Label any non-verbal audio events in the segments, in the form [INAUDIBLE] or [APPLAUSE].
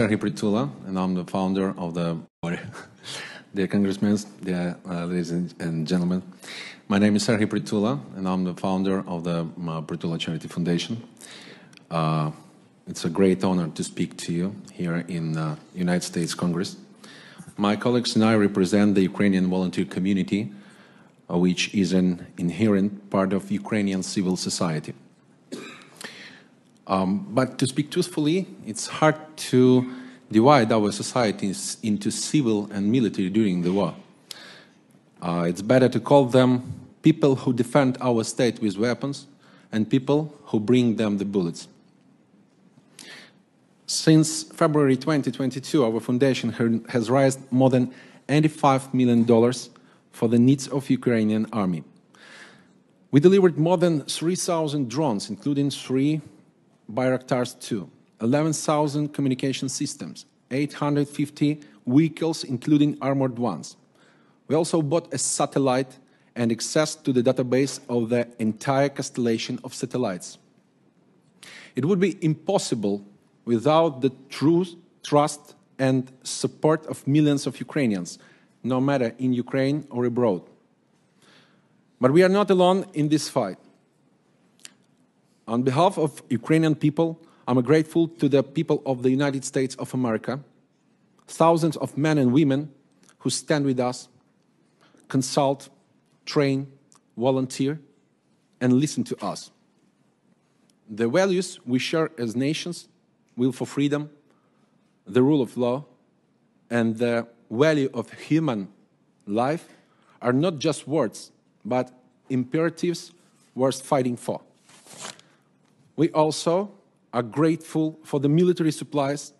Serhiy Prytula, and I'm the founder of the, [LAUGHS] dear congressmen, dear uh, ladies and gentlemen. My name is Serhiy Prytula, and I'm the founder of the uh, Prytula Charity Foundation. Uh, it's a great honor to speak to you here in uh, United States Congress. My colleagues and I represent the Ukrainian volunteer community, uh, which is an inherent part of Ukrainian civil society. Um, but to speak truthfully, it's hard to divide our societies into civil and military during the war. Uh, it's better to call them people who defend our state with weapons and people who bring them the bullets. Since February 2022, our foundation has raised more than $85 million for the needs of Ukrainian army. We delivered more than 3,000 drones, including three Bayraktars 2, 11,000 communication systems, 850 vehicles, including armored ones. We also bought a satellite and access to the database of the entire constellation of satellites. It would be impossible without the truth, trust, and support of millions of Ukrainians, no matter in Ukraine or abroad. But we are not alone in this fight. On behalf of Ukrainian people, I'm grateful to the people of the United States of America, thousands of men and women who stand with us, consult, train, volunteer, and listen to us. The values we share as nations will for freedom, the rule of law, and the value of human life are not just words, but imperatives worth fighting for. We also are grateful for the military supplies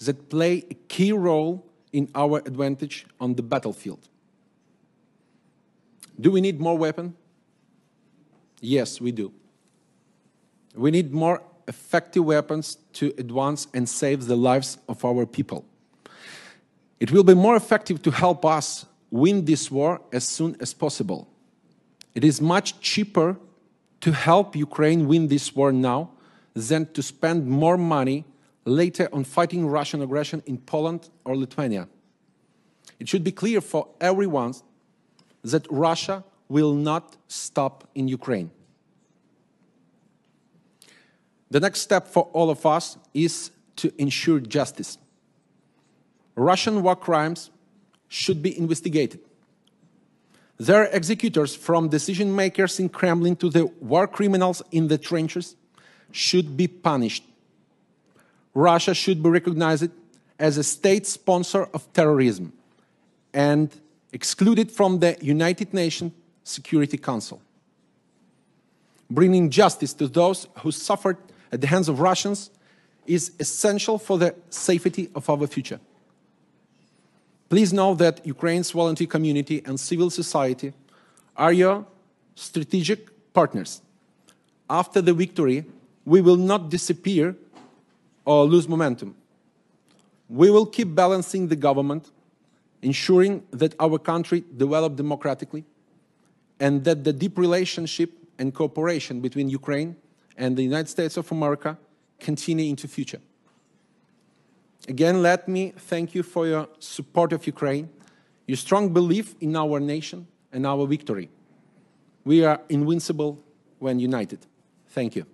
that play a key role in our advantage on the battlefield. Do we need more weapons? Yes, we do. We need more effective weapons to advance and save the lives of our people. It will be more effective to help us win this war as soon as possible. It is much cheaper to help Ukraine win this war now than to spend more money later on fighting Russian aggression in Poland or Lithuania. It should be clear for everyone that Russia will not stop in Ukraine. The next step for all of us is to ensure justice. Russian war crimes should be investigated. Their executors, from decision makers in Kremlin to the war criminals in the trenches, should be punished. Russia should be recognized as a state sponsor of terrorism and excluded from the United Nations Security Council. Bringing justice to those who suffered at the hands of Russians is essential for the safety of our future. Please know that Ukraine's volunteer community and civil society are your strategic partners. After the victory, we will not disappear or lose momentum. We will keep balancing the government, ensuring that our country develops democratically, and that the deep relationship and cooperation between Ukraine and the United States of America continue into future. Again, let me thank you for your support of Ukraine, your strong belief in our nation and our victory. We are invincible when united. Thank you.